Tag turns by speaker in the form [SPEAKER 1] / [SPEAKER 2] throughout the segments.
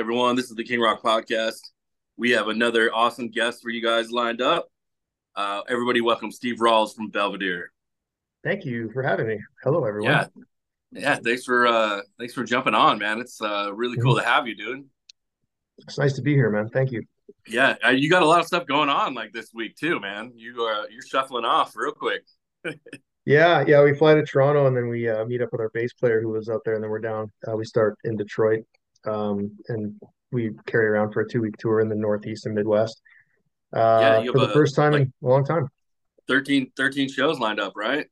[SPEAKER 1] Everyone? This is the King Rock Podcast. We have another awesome guest for you guys lined up. Uh, everybody, welcome Steve Rawles from Belvedere.
[SPEAKER 2] Thank you for having me. Hello, everyone.
[SPEAKER 1] Yeah, yeah. Thanks for uh, thanks for jumping on, man. It's uh, really cool to have you, dude.
[SPEAKER 2] It's nice to be here, man. Thank you.
[SPEAKER 1] Yeah, uh, you got a lot of stuff going on like this week too, man. You are uh, you're shuffling off real quick.
[SPEAKER 2] yeah, yeah. We fly to Toronto and then we uh, meet up with our bass player who lives out there, and then we're down. Uh, we start in Detroit, um, and we carry around for a two week tour in the Northeast and Midwest. Uh, yeah, for the a, first time like, in a long time.
[SPEAKER 1] 13, 13 shows lined up, right?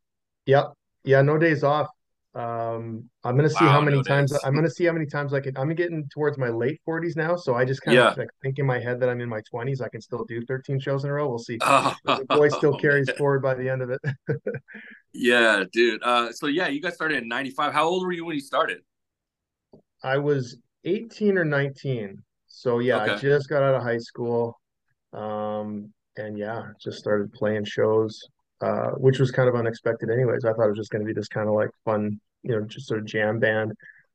[SPEAKER 2] Yep. Yeah, no days off. Um, I'm gonna see wow, how many no times days. I'm gonna see how many times I can. I'm getting towards my late 40s now, so I just kind yeah. of like think in my head that I'm in my 20s. I can still do 13 shows in a row. We'll see. Oh, the boy still carries man. forward by the end of it.
[SPEAKER 1] yeah, dude. Uh, so yeah, you guys started in '95. How old were you when you started?
[SPEAKER 2] I was 18 or 19. So yeah, okay. I just got out of high school. Um, and yeah, just started playing shows, uh, which was kind of unexpected anyways. I thought it was just going to be this kind of like fun, you know, just sort of jam band.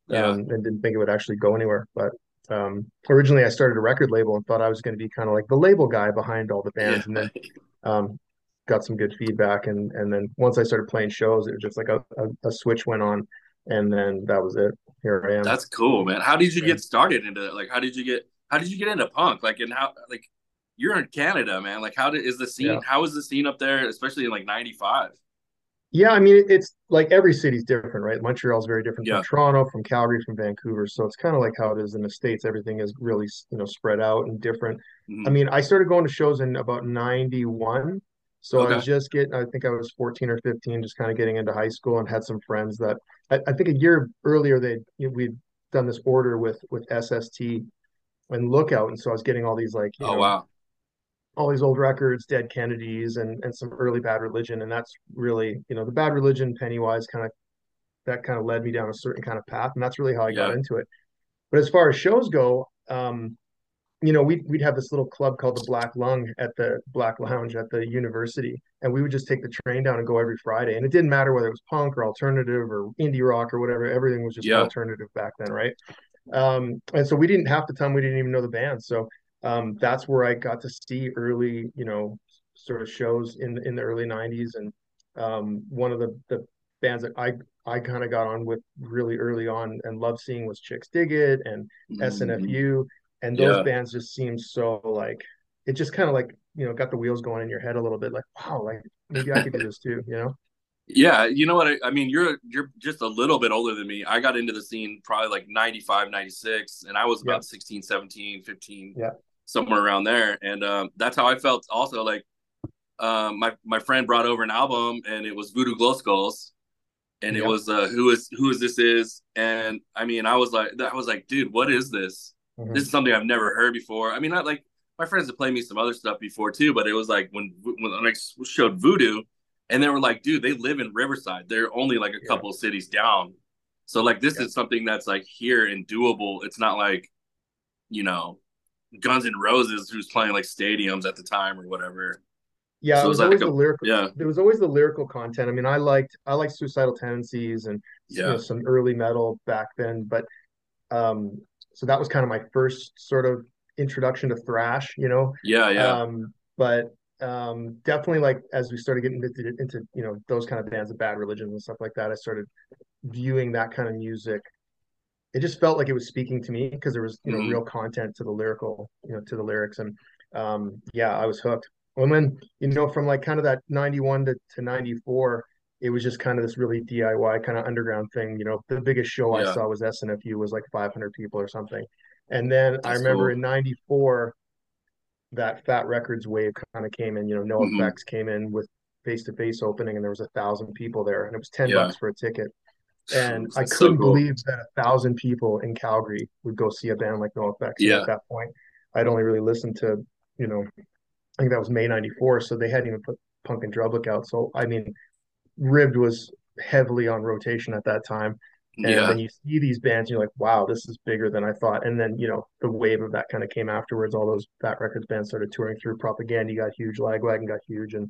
[SPEAKER 2] Yeah. Um, and didn't think it would actually go anywhere. But um, originally I started a record label and thought I was going to be kind of like the label guy behind all the bands. Yeah. And then um, got some good feedback. And, and then once I started playing shows, it was just like a, a, a switch went on and then that was it. Here I am.
[SPEAKER 1] That's cool, man. How did you get started into Like, how did you get how did you get into punk? Like, and how like you're in Canada, man. Like, how did is the scene? Yeah. How is the scene up there, especially in like '95?
[SPEAKER 2] Yeah, I mean, it's like every city's different, right? Montreal's very different yeah. from Toronto, from Calgary, from Vancouver. So it's kind of like how it is in the states. Everything is really, you know, spread out and different. Mm-hmm. I mean, I started going to shows in about '91. So okay. I was just getting, I think I was 14 or 15, just kind of getting into high school and had some friends that I, I think a year earlier they you know, we'd done this order with with SST and Lookout, and so I was getting all these like,
[SPEAKER 1] oh know, wow,
[SPEAKER 2] all these old records, Dead Kennedys, and and some early Bad Religion, and that's really you know the Bad Religion, Pennywise, kind of that kind of led me down a certain kind of path, and that's really how I yeah. got into it. But as far as shows go, um, you know, we'd, we'd have this little club called the Black Lung at the Black Lounge at the university. And we would just take the train down and go every Friday. And it didn't matter whether it was punk or alternative or indie rock or whatever. Everything was just yeah. alternative back then, right? Um, and so we didn't half the time we didn't even know the band. So um, that's where I got to see early, you know, sort of shows in in the early '90s. And um, one of the the bands that I I kind of got on with really early on and loved seeing was Chicks Dig It and mm-hmm. SNFU and those yeah. bands just seem so like it just kind of like you know got the wheels going in your head a little bit like wow like maybe i could do this too you know?
[SPEAKER 1] Yeah you know what I, I, mean you're you're just a little bit older than me. I got into the scene probably like 95 96 and i was about yeah. 16 17 15
[SPEAKER 2] yeah.
[SPEAKER 1] somewhere around there. And um, that's how i felt also like um, my my friend brought over an album and it was voodoo glow skulls. And it was uh, who is who is this is? And i mean i was like i was like dude what is this Mm-hmm. This is something I've never heard before. I mean, not like my friends have played me some other stuff before too, but it was like when when I showed Voodoo, and they were like, dude, they live in Riverside. They're only like a couple of cities down. So like this yeah. is something that's like here and doable. It's not like, you know, Guns N' Roses who's playing like stadiums at the time or whatever.
[SPEAKER 2] Yeah, so it was, it was always like a, the lyrical. Yeah, there was always the lyrical content. I mean, I liked I liked Suicidal Tendencies and yeah. you know, some early metal back then, but um, so that was kind of my first sort of introduction to thrash you know?
[SPEAKER 1] Yeah yeah.
[SPEAKER 2] Um, but um, definitely like as we started getting into, into you know those kind of bands of bad religions and stuff like that i started viewing that kind of music. It just felt like it was speaking to me because there was you know mm-hmm. real content to the lyrical you know to the lyrics. And um, yeah i was hooked. And then you know from like kind of that 91 to, to 94 it was just kind of this really DIY kind of underground thing. You know, the biggest show yeah. I saw was SNFU was like 500 people or something. And then That's I remember cool. in 94, that Fat Records wave kind of came in, you know, No mm-hmm. Effects came in with face to face opening and there was a thousand people there and it was 10 yeah. bucks for a ticket. And That's I couldn't so cool. believe that a thousand people in Calgary would go see a band like NOFX. Yeah. At that point, I'd only really listened to, you know, I think that was May 94. So they hadn't even put Punk in Drublic out. So, I mean, Ribbed was heavily on rotation at that time. And yeah. then you see these bands, you're like, wow, this is bigger than I thought. And then, you know, the wave of that kind of came afterwards. All those Fat Records bands started touring through. Propagandhi got huge, Lagwagon got huge, and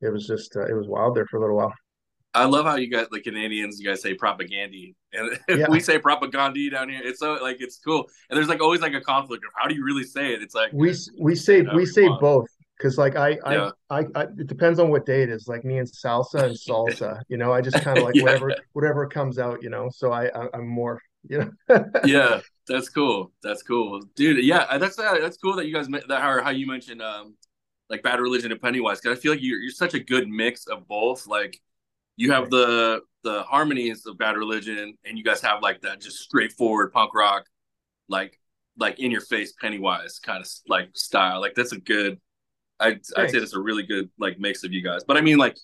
[SPEAKER 2] it was just uh, it was wild there for a little while.
[SPEAKER 1] I love how you guys, the Canadians, you guys say propaganda, and
[SPEAKER 2] Yeah.
[SPEAKER 1] we say propaganda down here. It's so like it's cool, and there's like always like a conflict of how do you really say it? It's like
[SPEAKER 2] We we say we say both because like I, I
[SPEAKER 1] Yeah.
[SPEAKER 2] I I it depends on what day it is. Like me and salsa and salsa, you know. I just kind of like
[SPEAKER 1] Yeah.
[SPEAKER 2] whatever whatever comes out, you know. So I, I I'm more, you know.
[SPEAKER 1] yeah, that's cool. That's cool, dude. Yeah, that's uh, that's cool that you guys that how how you mentioned um like Bad Religion and Pennywise because I feel like you're you're such a good mix of both. Like you have the the harmonies of Bad Religion, and you guys have like that just straightforward punk rock, like like in your face Pennywise kind of like style. Like that's a good. I'd I'd say that's a really good like mix of you guys. But I mean like.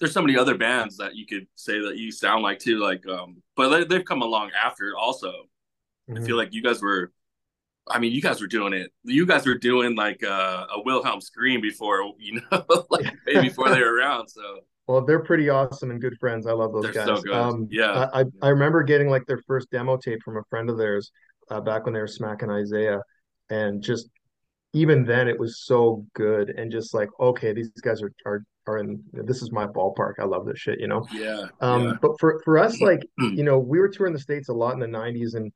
[SPEAKER 1] There's so many other bands that you could say that you sound like too, like um, but they, they've come along after also. I
[SPEAKER 2] Mhm.
[SPEAKER 1] feel like you guys were I mean, you guys were doing it. You guys were doing like uh, a Wilhelm scream before, you know, like way before they were around. So
[SPEAKER 2] Well, they're pretty awesome and good friends. I love those
[SPEAKER 1] They're
[SPEAKER 2] guys.
[SPEAKER 1] so good.
[SPEAKER 2] Um,
[SPEAKER 1] Yeah.
[SPEAKER 2] I, I I remember getting like their first demo tape from a friend of theirs uh, back when they were Smackin' Isaac, and just even then it was so good and just like okay, these guys are are are in this is my ballpark. I love this shit, you know.
[SPEAKER 1] yeah,
[SPEAKER 2] Um,
[SPEAKER 1] yeah,
[SPEAKER 2] but for for us, like
[SPEAKER 1] Mm.
[SPEAKER 2] you know, we were touring the states a lot in the '90s, and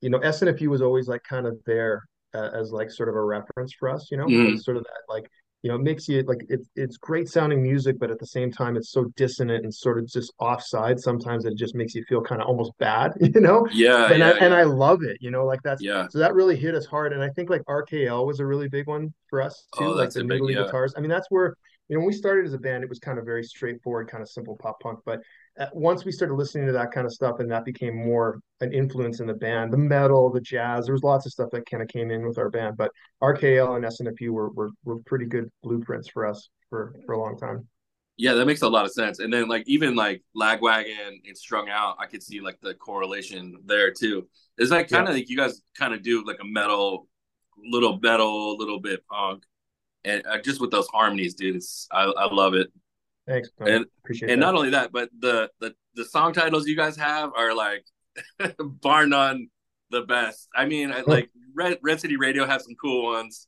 [SPEAKER 2] you know, SNFU was always like kind of there uh, as like sort of a reference for us, you know, as sort of that like you know, it makes you like it's it's great sounding music, but at the same time, it's so dissonant and sort of just offside. Sometimes it just makes you feel kind of almost bad, you know.
[SPEAKER 1] yeah,
[SPEAKER 2] And I
[SPEAKER 1] yeah,
[SPEAKER 2] and. I love it, you know, like that's
[SPEAKER 1] Yeah.
[SPEAKER 2] so that really hit us hard. And I think like RKL was a really big one for us too,
[SPEAKER 1] Oh,
[SPEAKER 2] like
[SPEAKER 1] that's
[SPEAKER 2] the
[SPEAKER 1] a big-
[SPEAKER 2] noodly
[SPEAKER 1] yeah.
[SPEAKER 2] guitars. I mean, that's where you know when we started as a band, it was kind of very straightforward, kind of simple pop punk. But once we started listening to that kind of stuff, and that became more an influence in the band, the metal, the jazz, there was lots of stuff that kind of came in with our band. But RKL and SNFU were were were pretty good blueprints for us for for a long time.
[SPEAKER 1] Yeah, that makes a lot of sense. And then like even like Lagwagon and Strung Out, I could see like the correlation there too. It's like kind of like you guys kind of do like a metal, little metal, little bit punk, and uh, just with those harmonies, dude. It's I, I love it.
[SPEAKER 2] Thanks, man.
[SPEAKER 1] And-
[SPEAKER 2] appreciate
[SPEAKER 1] and
[SPEAKER 2] that.
[SPEAKER 1] not only that, but the the the song titles you guys have are like bar none the best. I mean, I, like Red Red City Radio has some cool ones,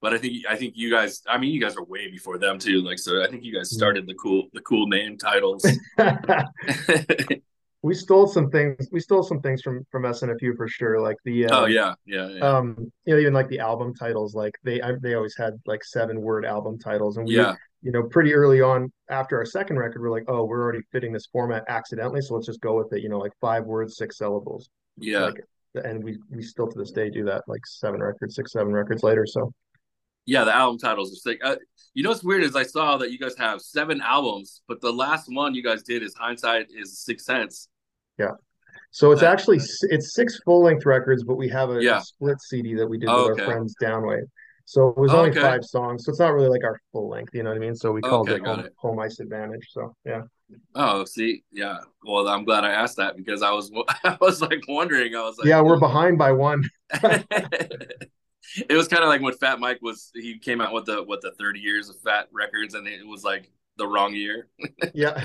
[SPEAKER 1] but I think I think you guys. I mean, you guys are way before them too. Like, so I think you guys started the cool the cool name titles.
[SPEAKER 2] we stole some things. We stole some things from from SNFU for sure. Like the uh,
[SPEAKER 1] oh yeah, yeah, yeah.
[SPEAKER 2] um you know even like the album titles like they I, they always had like seven word album titles and we
[SPEAKER 1] yeah,
[SPEAKER 2] you know pretty early on after our second record we're like oh we're already fitting this format accidentally so let's just go with it you know like five words six syllables
[SPEAKER 1] yeah.
[SPEAKER 2] like and we we still to this day do that like seven records six seven records later so
[SPEAKER 1] Yeah, the album titles are sick. Uh, you know what's weird is I saw that you guys have seven albums, but the last one you guys did is Hindsight is Six Sense. Yeah.
[SPEAKER 2] So it's actually it's six full length records but we have a,
[SPEAKER 1] Yeah.
[SPEAKER 2] split cd that we did
[SPEAKER 1] Oh,
[SPEAKER 2] with
[SPEAKER 1] okay.
[SPEAKER 2] our friends downway so it was
[SPEAKER 1] Oh,
[SPEAKER 2] only
[SPEAKER 1] okay.
[SPEAKER 2] five songs so it's not really like our full length you know what i mean so we called
[SPEAKER 1] Okay,
[SPEAKER 2] it home,
[SPEAKER 1] it.
[SPEAKER 2] home ice advantage so yeah
[SPEAKER 1] Oh, see, yeah. Well, I'm glad I asked that because I was I was like wondering. I was like,
[SPEAKER 2] yeah we're behind by one
[SPEAKER 1] it was kind of like when Fat Mike was he came out with the what the 30 years of Fat Records and it was like the wrong year.
[SPEAKER 2] yeah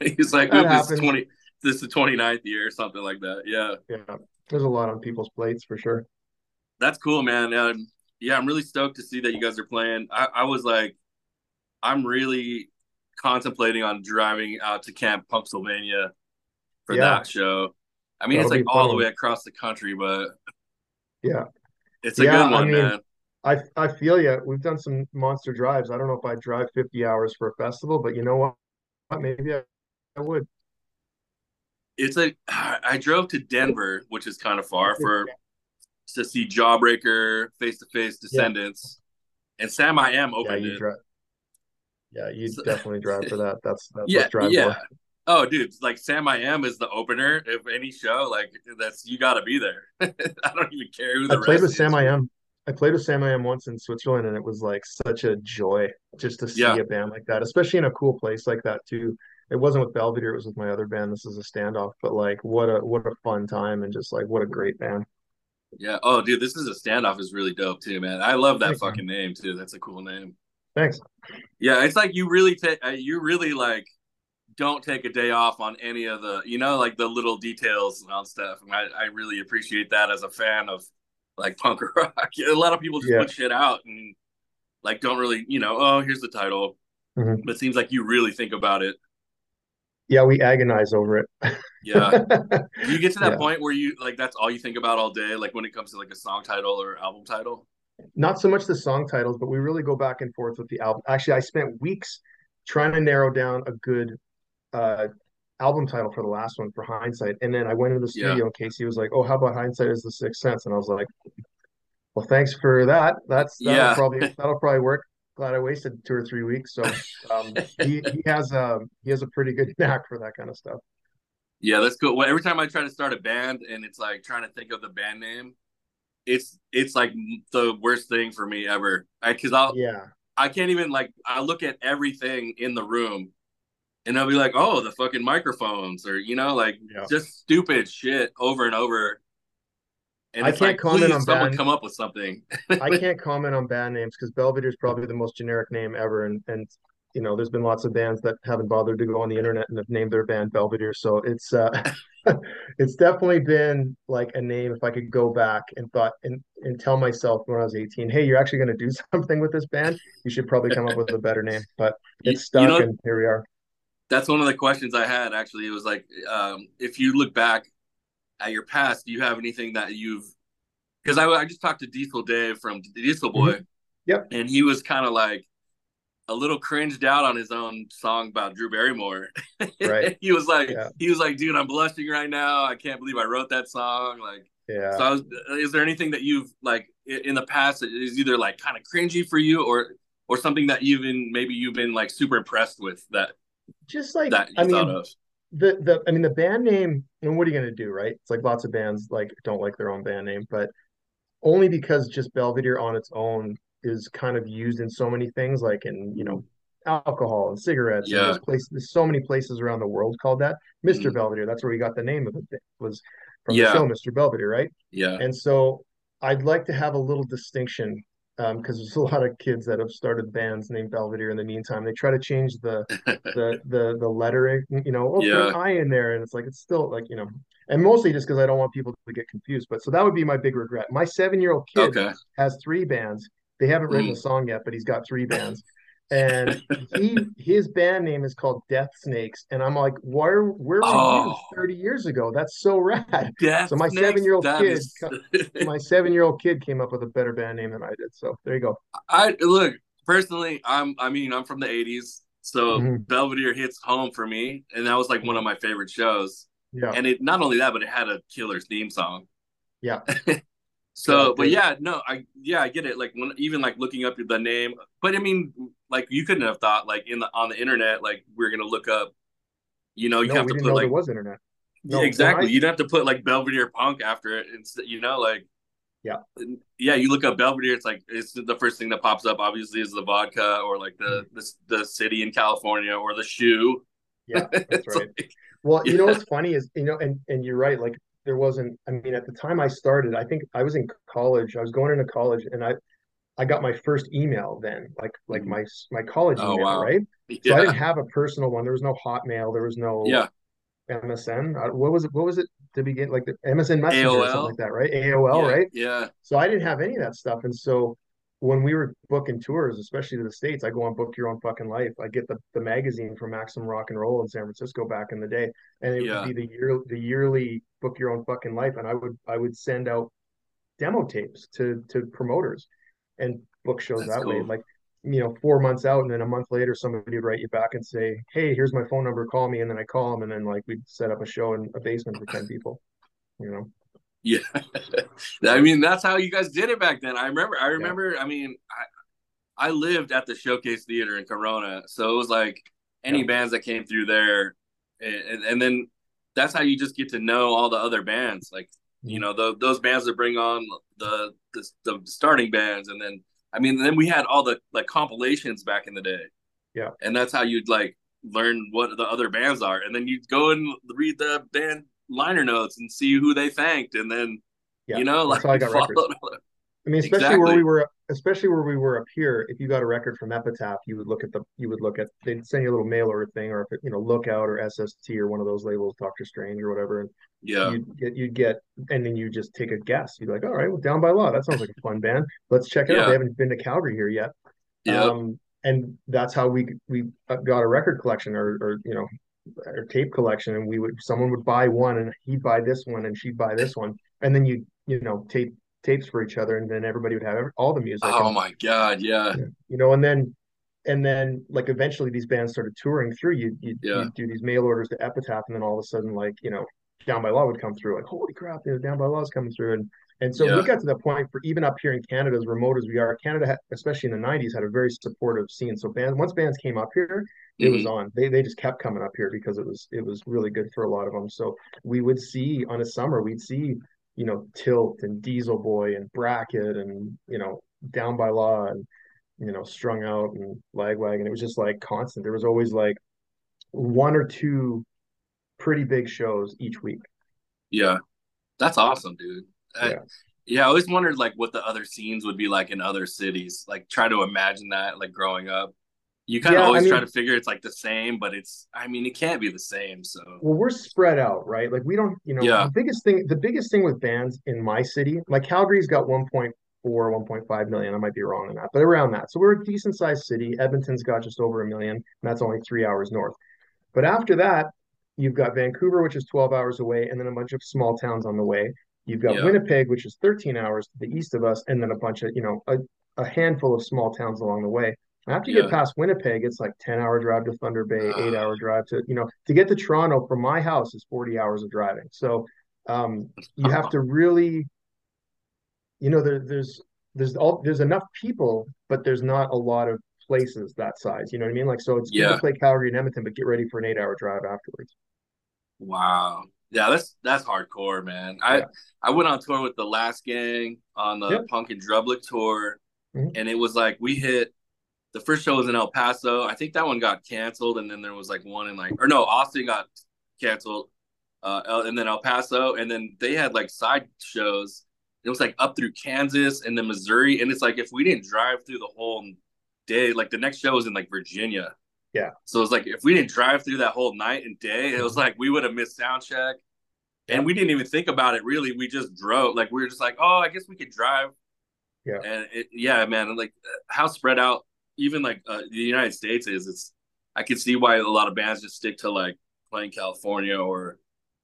[SPEAKER 1] He's like,
[SPEAKER 2] That
[SPEAKER 1] "Oop, this is 20 this is the 29th year or something like that. Yeah.
[SPEAKER 2] Yeah, there's a lot on people's plates for sure.
[SPEAKER 1] That's cool, man. Um, yeah, I'm really stoked to see that you guys are playing. I, I was like, I'm really contemplating on driving out to Camp Punksylvania for
[SPEAKER 2] Yeah.
[SPEAKER 1] that show. I mean, it's
[SPEAKER 2] That'll
[SPEAKER 1] like
[SPEAKER 2] be
[SPEAKER 1] all the way across the country, but
[SPEAKER 2] Yeah,
[SPEAKER 1] it's a
[SPEAKER 2] Yeah,
[SPEAKER 1] good
[SPEAKER 2] I
[SPEAKER 1] one,
[SPEAKER 2] mean,
[SPEAKER 1] man.
[SPEAKER 2] I I feel you. We've done some monster drives. I don't know if I'd drive 50 hours for a festival, but you know what? Maybe I, I would.
[SPEAKER 1] It's like I drove to Denver, which is kind of far for to see Jawbreaker, Face to Face, Descendents, and Samiam
[SPEAKER 2] Yeah, you drive. Yeah, you
[SPEAKER 1] So-
[SPEAKER 2] definitely drive for that. That's that's
[SPEAKER 1] yeah,
[SPEAKER 2] drive
[SPEAKER 1] yeah.
[SPEAKER 2] for.
[SPEAKER 1] Oh, dude, like Samiam is the opener of any show. Like that's you got to be there. I don't even care who the
[SPEAKER 2] I
[SPEAKER 1] played
[SPEAKER 2] with
[SPEAKER 1] is.
[SPEAKER 2] Sam I Am. I played with Samiam once in Switzerland, and it was like such a joy just to see
[SPEAKER 1] Yeah.
[SPEAKER 2] a band like that, especially in a cool place like that too. It wasn't with Belvedere; it was with my other band. This is a standoff, but like, what a what a fun time, and just like what a great band.
[SPEAKER 1] Yeah. Oh, dude, this is a standoff is really dope too, man. I love that
[SPEAKER 2] Thanks, man.
[SPEAKER 1] fucking name too. That's a cool name.
[SPEAKER 2] Thanks.
[SPEAKER 1] Yeah, it's like you really take uh, you really like don't take a day off on any of the you know like the little details on stuff. And I I really appreciate that as a fan of like punk rock. a lot of people just
[SPEAKER 2] Yeah.
[SPEAKER 1] put shit out and like don't really you know oh here's the title.
[SPEAKER 2] Mhm.
[SPEAKER 1] But it seems like you really think about it.
[SPEAKER 2] Yeah, we agonize over it.
[SPEAKER 1] Yeah. Do you get to that yeah. point where you like that's all you think about all day, like when it comes to like a song title or album title?
[SPEAKER 2] Not so much the song titles, but we really go back and forth with the album. Actually, I spent weeks trying to narrow down a good uh, album title for the last one for hindsight. And then I went into the studio yeah. and Casey was like, Oh, how about hindsight is the sixth sense? And I was like, Well, thanks for that. That's that'll yeah. probably that'll probably work. Glad I wasted two or three weeks. So um, he, he has a he has a pretty good knack for that kind of stuff.
[SPEAKER 1] Yeah, that's cool. Well, every time I try to start a band and it's like trying to think of the band name, it's it's like the worst thing for me ever. Because I'll
[SPEAKER 2] yeah
[SPEAKER 1] I can't even like I look at everything in the room and I'll be like, oh, the fucking microphones, or you know, like yeah. just stupid shit over and over.
[SPEAKER 2] And I can't like, comment on
[SPEAKER 1] someone band... come up with something.
[SPEAKER 2] I can't comment on band names because Belvedere is probably the most generic name ever, and and you know, there's been lots of bands that haven't bothered to go on the internet and have named their band Belvedere. So it's uh, it's definitely been like a name. If I could go back and thought and and tell myself when I was 18, hey, you're actually going to do something with this band, you should probably come up with a better name. But it's stuck, you know, and here we are
[SPEAKER 1] that's one of the questions I had actually. It was like, um, if you look back at your past, do you have anything that you've? Because I, I just talked to Diesel Dave from Diesel Boy. Mm-hmm.
[SPEAKER 2] Yep.
[SPEAKER 1] And he was kind of like a little cringed out on his own song about Drew Barrymore.
[SPEAKER 2] Right.
[SPEAKER 1] he was like, yeah. he was like, dude, I'm blushing right now. I can't believe I wrote that song. Like,
[SPEAKER 2] yeah.
[SPEAKER 1] So, was, is there anything that you've like in the past that is either like kind of cringy for you, or or something that you've been maybe you've been like super impressed with that
[SPEAKER 2] just like that I mean, the the I mean the band name. And what are you gonna do, right? It's like lots of bands like don't like their own band name, but only because just Belvedere on its own is kind of used in so many things, like in you know alcohol and cigarettes.
[SPEAKER 1] Yeah.
[SPEAKER 2] And there's, places, there's so many places around the world called that. Mister mm. Belvedere. That's where we got the name of it. Was from yeah. the show Mr. Belvedere, right?
[SPEAKER 1] Yeah.
[SPEAKER 2] And so I'd like to have a little distinction because um, there's a lot of kids that have started bands named Belvedere in the meantime. They try to change the the the the lettering, you know, oh, yeah. put I in there, and it's like it's still like you know, and mostly just because I don't want people to get confused. But so that would be my big regret. My seven year old kid okay. has three bands. They haven't written mm. a song yet, but he's got three bands. And he his band name is called Death Snakes, and I'm like, where where were oh. you 30 years ago? That's so rad.
[SPEAKER 1] Death
[SPEAKER 2] so my seven year old kid, is... my seven year old kid came up with a better band name than I did. So there you go.
[SPEAKER 1] I look personally, I'm I mean I'm from the 80s, so mm-hmm. Belvedere hits home for me, and that was like one of my favorite shows.
[SPEAKER 2] Yeah,
[SPEAKER 1] and it not only that, but it had a killer theme song.
[SPEAKER 2] Yeah.
[SPEAKER 1] So, but yeah, no, I yeah, I get it. Like when even like looking up the name, but I mean, like you couldn't have thought like in the on the internet, like we're gonna look up. You know, you no, have to put like
[SPEAKER 2] was internet.
[SPEAKER 1] No, yeah, exactly. I, You'd have to put like Belvedere Punk after it, and You know, like
[SPEAKER 2] yeah,
[SPEAKER 1] yeah. You look up Belvedere, it's like it's the first thing that pops up. Obviously, is the vodka or like the mm-hmm. the, the city in California or the shoe.
[SPEAKER 2] Yeah, that's right. Like, well, you know what's funny is you know, and and you're right. Like there wasn't i mean at the time i started i think i was in college i was going into college and i i got my first email then like like mm-hmm. my my college oh, email wow. right yeah. so i didn't have a personal one there was no hotmail there was no
[SPEAKER 1] yeah
[SPEAKER 2] msn what was it what was it to begin like the msn messenger AOL. or something like that right aol
[SPEAKER 1] yeah,
[SPEAKER 2] right
[SPEAKER 1] yeah
[SPEAKER 2] so i didn't have any of that stuff and so when we were booking tours, especially to the states, I go on Book Your Own Fucking Life. I get the, the magazine from Maximum Rock and Roll in San Francisco back in the day, and it yeah. would be the year the yearly Book Your Own Fucking Life, and I would I would send out demo tapes to to promoters and book shows That's that cool. way. Like you know, four months out, and then a month later, somebody would write you back and say, "Hey, here's my phone number. Call me." And then I call them, and then like we'd set up a show in a basement for ten people. You know.
[SPEAKER 1] Yeah, I mean that's how you guys did it back then. I remember. I remember. Yeah. I mean, I I lived at the Showcase Theater in Corona, so it was like any yeah. bands that came through there, and, and then that's how you just get to know all the other bands. Like you mm-hmm. know the, those bands that bring on the, the the starting bands, and then I mean then we had all the like compilations back in the day.
[SPEAKER 2] Yeah,
[SPEAKER 1] and that's how you'd like learn what the other bands are, and then you'd go and read the band liner notes and see who they thanked, and then yeah, you know, like I got records.
[SPEAKER 2] I mean, especially exactly. where we were, especially where we were up here. If you got a record from Epitaph, you would look at the, you would look at, they'd send you a little mail or a thing, or if it, you know, Lookout or SST or one of those labels, Doctor Strange or whatever. And
[SPEAKER 1] yeah,
[SPEAKER 2] you'd get, you'd get, and then you just take a guess. You'd be like, all right, well, Down by Law, that sounds like a fun band. Let's check it yeah. out. They haven't been to Calgary here yet.
[SPEAKER 1] Yeah. Um,
[SPEAKER 2] and that's how we we got a record collection, or, or you know, or tape collection, and we would someone would buy one, and he'd buy this one, and she'd buy this one, and then you you know tape tapes for each other, and then everybody would have all the music.
[SPEAKER 1] Oh
[SPEAKER 2] and,
[SPEAKER 1] my god, yeah.
[SPEAKER 2] You know, and then and then like eventually these bands started touring through. You you
[SPEAKER 1] yeah.
[SPEAKER 2] do these mail orders to Epitaph, and then all of a sudden, like you know, Down by Law would come through. Like holy crap, you know, Down by Law is coming through, and and so yeah. we got to that point for even up here in Canada, as remote as we are, Canada, had, especially in the '90s, had a very supportive scene. So bands, once bands came up here, it mm-hmm. was on. They they just kept coming up here because it was it was really good for a lot of them. So we would see on a summer, we'd see you know Tilt and Diesel Boy and Bracket and you know Down by Law and you know Strung Out and Lagwagon. It was just like constant. There was always like one or two pretty big shows each week.
[SPEAKER 1] Yeah, that's awesome, dude. I, yeah. yeah, I always wondered like what the other scenes would be like in other cities. Like try to imagine that like growing up. You kind of yeah, always I mean, try to figure it's like the same, but it's I mean it can't be the same. So
[SPEAKER 2] well, we're spread out, right? Like we don't, you know, yeah. the biggest thing the biggest thing with bands in my city, like Calgary's got 1.4, 1.5 million. I might be wrong on that, but around that. So we're a decent sized city. Edmonton's got just over a million, and that's only three hours north. But after that, you've got Vancouver, which is 12 hours away, and then a bunch of small towns on the way. You've got yeah. Winnipeg, which is 13 hours to the east of us, and then a bunch of, you know, a, a handful of small towns along the way. After you yeah. get past Winnipeg, it's like 10 hour drive to Thunder Bay, eight hour drive to, you know, to get to Toronto from my house is 40 hours of driving. So um, you have to really, you know, there, there's, there's all, there's enough people, but there's not a lot of places that size. You know what I mean? Like, so it's yeah. good to play Calgary and Edmonton, but get ready for an eight hour drive afterwards.
[SPEAKER 1] Wow. Yeah, that's that's hardcore, man. I yeah. I went on tour with the Last Gang on the yep. Punk in Drublic tour, mm-hmm. and it was like we hit the first show was in El Paso. I think that one got canceled, and then there was like one in like or no, Austin got canceled, uh, and then El Paso, and then they had like side shows. It was like up through Kansas and then Missouri, and it's like if we didn't drive through the whole day, like the next show was in like Virginia,
[SPEAKER 2] yeah.
[SPEAKER 1] So it's like if we didn't drive through that whole night and day, it was like we would have missed sound check. And we didn't even think about it really. We just drove. Like we were just like, oh, I guess we could drive.
[SPEAKER 2] Yeah.
[SPEAKER 1] And it, yeah, man, like how spread out even like uh, the United States is. It's I can see why a lot of bands just stick to like playing California or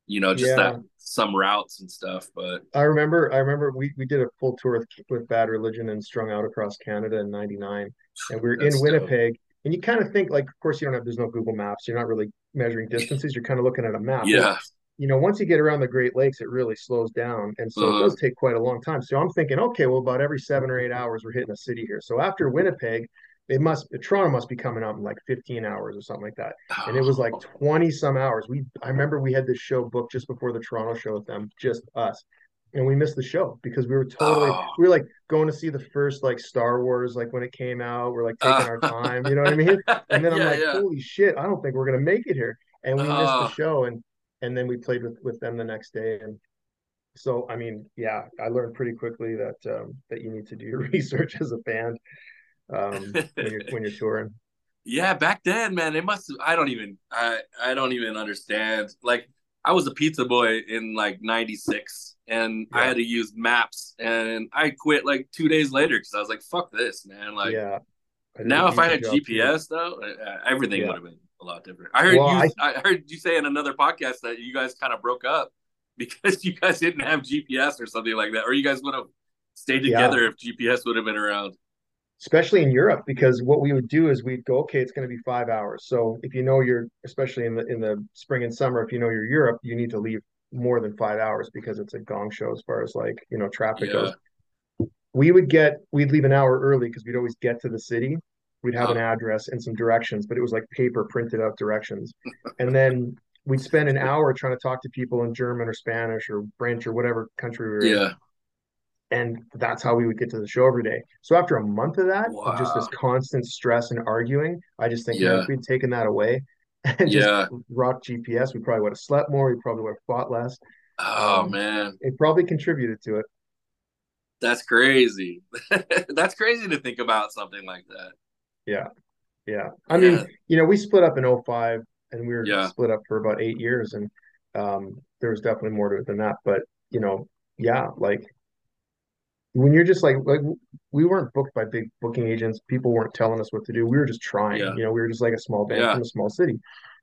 [SPEAKER 1] you know just yeah. that some routes and stuff. But
[SPEAKER 2] I remember I remember we we did a full tour with with Bad Religion and strung out across Canada in '99, and we were in Winnipeg. Dope and you kind of think like, of course, you don't have there's no Google Maps. You're not really measuring distances. You're kind of looking at a map.
[SPEAKER 1] Yeah.
[SPEAKER 2] you know, once you get around the Great Lakes, it really slows down, and so uh, it does take quite a long time. So I'm thinking, okay, well, about every seven or eight hours, we're hitting a city here. So after Winnipeg, it must Toronto must be coming up in like 15 hours or something like that. And it was like 20 some hours. We I remember we had this show booked just before the Toronto show with them, just us and we missed the show because we were totally oh. we were like going to see the first like Star Wars like when it came out. We're like taking uh. our time, you know what I mean? And then I'm like, yeah. holy shit, I don't think we're gonna make it here. And we missed the show, and and then we played with with them the next day, and so I mean, yeah, I learned pretty quickly that um, that you need to do your research as a band um, when you're when you're touring.
[SPEAKER 1] Yeah, back then, man, it must. I don't even. I I don't even understand. Like I was a pizza boy in like '96, and yeah. I had to use maps, and I quit like two days later because I was like, "Fuck this, man!" Like,
[SPEAKER 2] yeah.
[SPEAKER 1] Now, if I had GPS too. though, uh, everything yeah. would have been a lot different. I heard well, you. I, I, heard you say in another podcast that you guys kind of broke up because you guys didn't have GPS or something like that, or you guys would have stayed together yeah. if GPS would have been around
[SPEAKER 2] especially in Europe, because what we would do is we'd go, okay, it's going to be five hours. So if you know you're, especially in the in the spring and summer, if you know you're Europe, you need to leave more than five hours because it's a gong show as far as like you know traffic yeah. goes. We would get, we'd leave an hour early because we'd always get to the city. We'd have oh. an address and some directions, but it was like paper printed out directions, and then we'd spend an hour trying to talk to people in German or Spanish or French or whatever country we were
[SPEAKER 1] yeah. in
[SPEAKER 2] and that's how we would get to the show every day. So after a month of that, wow. of just this constant stress and arguing, I just think yeah. if we'd taken that away and just yeah. rock GPS, we probably would have slept more. We probably would have fought less.
[SPEAKER 1] Oh um, man,
[SPEAKER 2] it probably contributed to it.
[SPEAKER 1] That's crazy. That's crazy to think about something like that.
[SPEAKER 2] Yeah, yeah. I yeah. mean, you know, we split up in 05 and we were yeah. split up for about eight years, and um, there was definitely more to it than that. But you know, yeah, like when you're just like like we weren't booked by big booking agents people weren't telling us what to do we were just trying yeah. you know we were just like a small band yeah. from a small city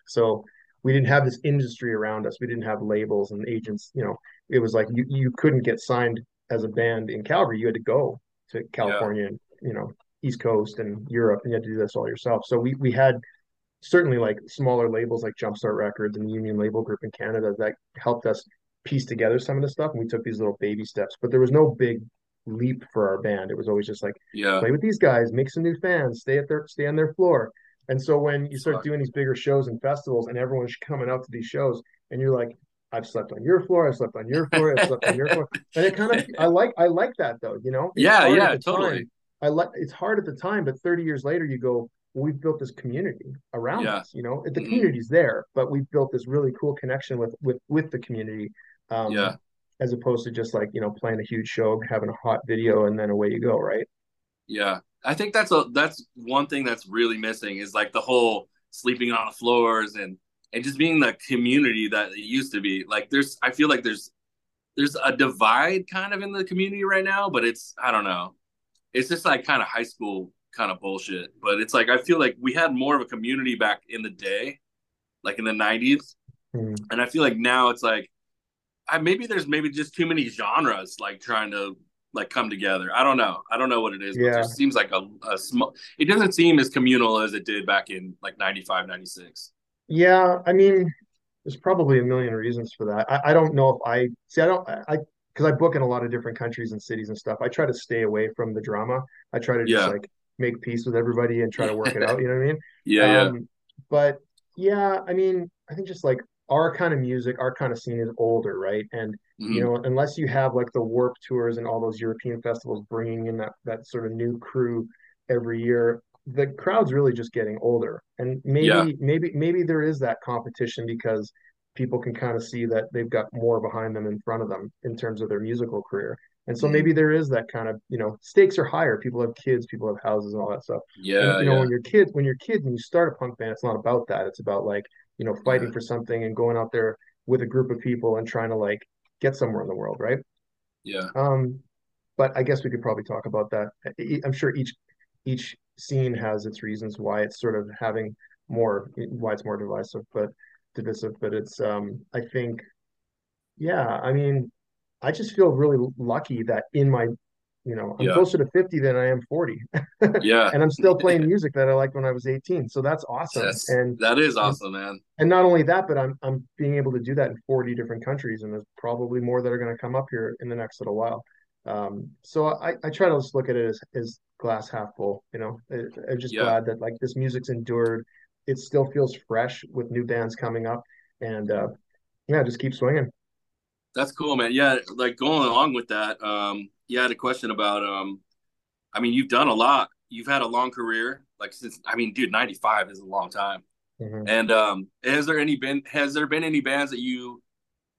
[SPEAKER 2] so we didn't have this industry around us. We didn't have labels and agents. You know, it was like you you couldn't get signed as a band in Calgary. You had to go to California yeah. and you know East Coast and Europe, and you had to do this all yourself. So we we had certainly like smaller labels like Jumpstart Records and the Union Label Group in Canada that helped us piece together some of the stuff. And we took these little baby steps, but there was no big leap for our band. It was always just like,
[SPEAKER 1] yeah,
[SPEAKER 2] play with these guys, make some new fans, stay at their stay on their floor. And so when you start doing these bigger shows and festivals, and everyone's coming out to these shows, and you're like, I've slept on your floor, I've slept on your floor, I've slept on your floor, and it kind of I like I like that though, you know.
[SPEAKER 1] It's yeah, yeah, totally.
[SPEAKER 2] Time. I like it's hard at the time, but 30 years later, you go, well, we've built this community around yeah. us. You know, the mm-hmm. community's there, but we've built this really cool connection with with with the community.
[SPEAKER 1] Um, yeah.
[SPEAKER 2] As opposed to just like you know playing a huge show, having a hot video, and then away you go, right?
[SPEAKER 1] Yeah, I think that's a that's one thing that's really missing is like the whole sleeping on the floors and and just being the community that it used to be. Like there's I feel like there's there's a divide kind of in the community right now, but it's I don't know. It's just like kind of high school kind of bullshit. But it's like I feel like we had more of a community back in the day, like in the '90s, mm. and I feel like now it's like I maybe there's maybe just too many genres like trying to like come together. I don't know. I don't know what it is. Yeah. But it seems like a, a small. It doesn't seem as communal as it did back in like 95, 96.
[SPEAKER 2] Yeah, I mean, there's probably a million reasons for that. I, I don't know if I see. I don't. I because I book in a lot of different countries and cities and stuff. I try to stay away from the drama. I try to just yeah. like make peace with everybody and try to work it out. You know what I mean?
[SPEAKER 1] Yeah, um,
[SPEAKER 2] yeah. But yeah, I mean, I think just like our kind of music, our kind of scene is older, right? And mm-hmm. you know, unless you have like the Warp tours and all those European festivals bringing in that that sort of new crew every year, the crowd's really just getting older. And maybe yeah. maybe maybe there is that competition because people can kind of see that they've got more behind them in front of them in terms of their musical career. And so mm-hmm. maybe there is that kind of, you know, stakes are higher. People have kids, people have houses and all that stuff.
[SPEAKER 1] Yeah.
[SPEAKER 2] And, you know, yeah. when you're kids, when you're kids and you start a punk band, it's not about that. It's about like, you know, fighting for something and going out there with a group of people and trying to like get somewhere in the world, right?
[SPEAKER 1] Yeah.
[SPEAKER 2] Um, but I guess we could probably talk about that. I'm sure each each scene has its reasons why it's sort of having more why it's more divisive, but divisive. But it's um I think yeah, I mean, I just feel really lucky that in my you know, I'm yeah. closer to 50 than I am 40.
[SPEAKER 1] yeah.
[SPEAKER 2] And I'm still playing music that I liked when I was 18. So that's awesome. Yes, and
[SPEAKER 1] that is awesome,
[SPEAKER 2] and,
[SPEAKER 1] man.
[SPEAKER 2] And not only that, but I'm I'm being able to do that in 40 different countries. And there's probably more that are going to come up here in the next little while. Um, so I, I try to just look at it as, as glass half full, you know, I, I'm just yeah. glad that like this music's endured. It still feels fresh with new bands coming up and, uh, yeah, just keep swinging.
[SPEAKER 1] That's cool, man. Yeah. Like going along with that, um, you had a question about um I mean, you've done a lot. You've had a long career. Like since I mean, dude, 95 is a long time. Mm-hmm. And um has there any been has there been any bands that you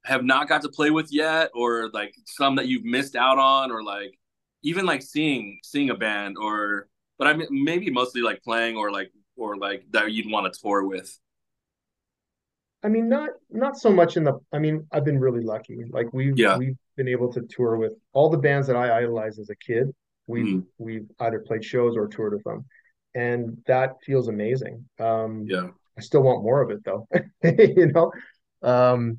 [SPEAKER 1] have not got to play with yet or like some that you've missed out on or like even like seeing seeing a band or but I mean maybe mostly like playing or like or like that you'd want to tour with?
[SPEAKER 2] I mean, not not so much in the. I mean, I've been really lucky. Like we've yeah. we've been able to tour with all the bands that I idolized as a kid. We've mm. we've either played shows or toured with them, and that feels amazing. Um,
[SPEAKER 1] yeah,
[SPEAKER 2] I still want more of it though. you know, um,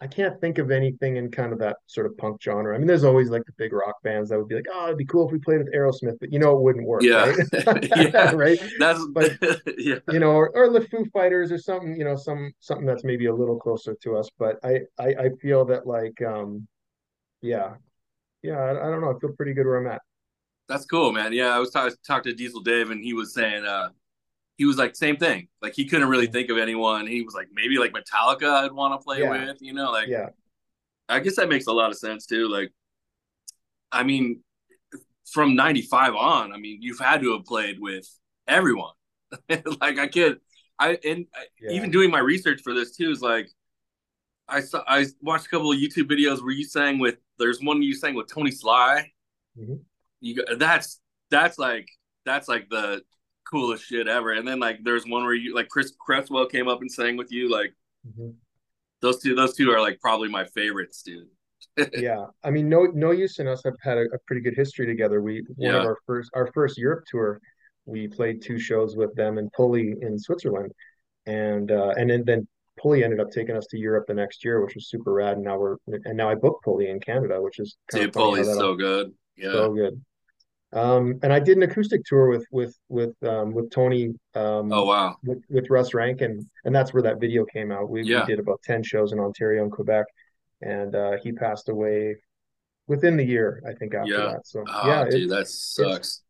[SPEAKER 2] I can't think of anything in kind of that sort of punk genre. I mean, there's always like the big rock bands that would be like, oh, it'd be cool if we played with Aerosmith, but you know, it wouldn't work.
[SPEAKER 1] Yeah.
[SPEAKER 2] Right. yeah. right.
[SPEAKER 1] That's,
[SPEAKER 2] but, yeah. you know, or, or the Foo Fighters or something, you know, some, something that's maybe a little closer to us. But I, I, I feel that like, um, yeah, yeah, I, I, don't know. I feel pretty good where I'm at.
[SPEAKER 1] That's cool, man. Yeah. I was talking talk to Diesel Dave and he was saying, uh, he was like same thing. Like he couldn't really think of anyone. He was like maybe like Metallica I'd want to play yeah. with, you know, like
[SPEAKER 2] yeah.
[SPEAKER 1] I guess that makes a lot of sense too. Like I mean from 95 on, I mean, you've had to have played with everyone. like I can't I and yeah. even doing my research for this too is like I saw I watched a couple of YouTube videos where you sang with there's one you sang with Tony Sly. Mm-hmm. You go that's that's like that's like the coolest shit ever. And then like there's one where you like Chris Cresswell came up and sang with you. Like mm-hmm. those two, those two are like probably my favorites, dude.
[SPEAKER 2] yeah, I mean, no, no use in us have had a, a pretty good history together. We one yeah. of our first, our first Europe tour, we played two shows with them in Pully in Switzerland, and uh, and then then Pulley ended up taking us to Europe the next year, which was super rad. And now we're and now I booked Pulley in Canada, which is
[SPEAKER 1] kind Dude, of Pulley's so good. Yeah,
[SPEAKER 2] so good. Um, and I did an acoustic tour with with with um, with Tony. Um,
[SPEAKER 1] oh wow!
[SPEAKER 2] With, with, Russ Rankin, and that's where that video came out. We, yeah. we did about ten shows in Ontario and Quebec, and uh, he passed away within the year, I think. After
[SPEAKER 1] yeah.
[SPEAKER 2] that, so
[SPEAKER 1] oh, yeah, dude, that sucks.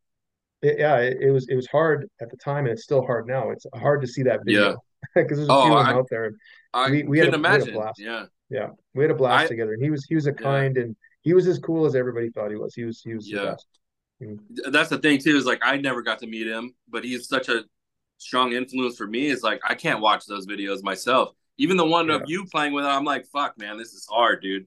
[SPEAKER 2] It, yeah, it, it, was it was hard at the time, and it's still hard now. It's hard to see that video because
[SPEAKER 1] yeah.
[SPEAKER 2] there's a few oh, of them out there.
[SPEAKER 1] I we, we, had a, imagine. we had a blast.
[SPEAKER 2] Yeah, yeah, we had a blast I, together, and he was he was a kind yeah. and he was as cool as everybody thought he was. He was he was yeah. the best.
[SPEAKER 1] Mm-hmm. That's the thing too. Is like I never got to meet him, but he's such a strong influence for me. Is like I can't watch those videos myself. Even the one yeah. of you playing with him, I'm like, fuck, man, this is hard, dude.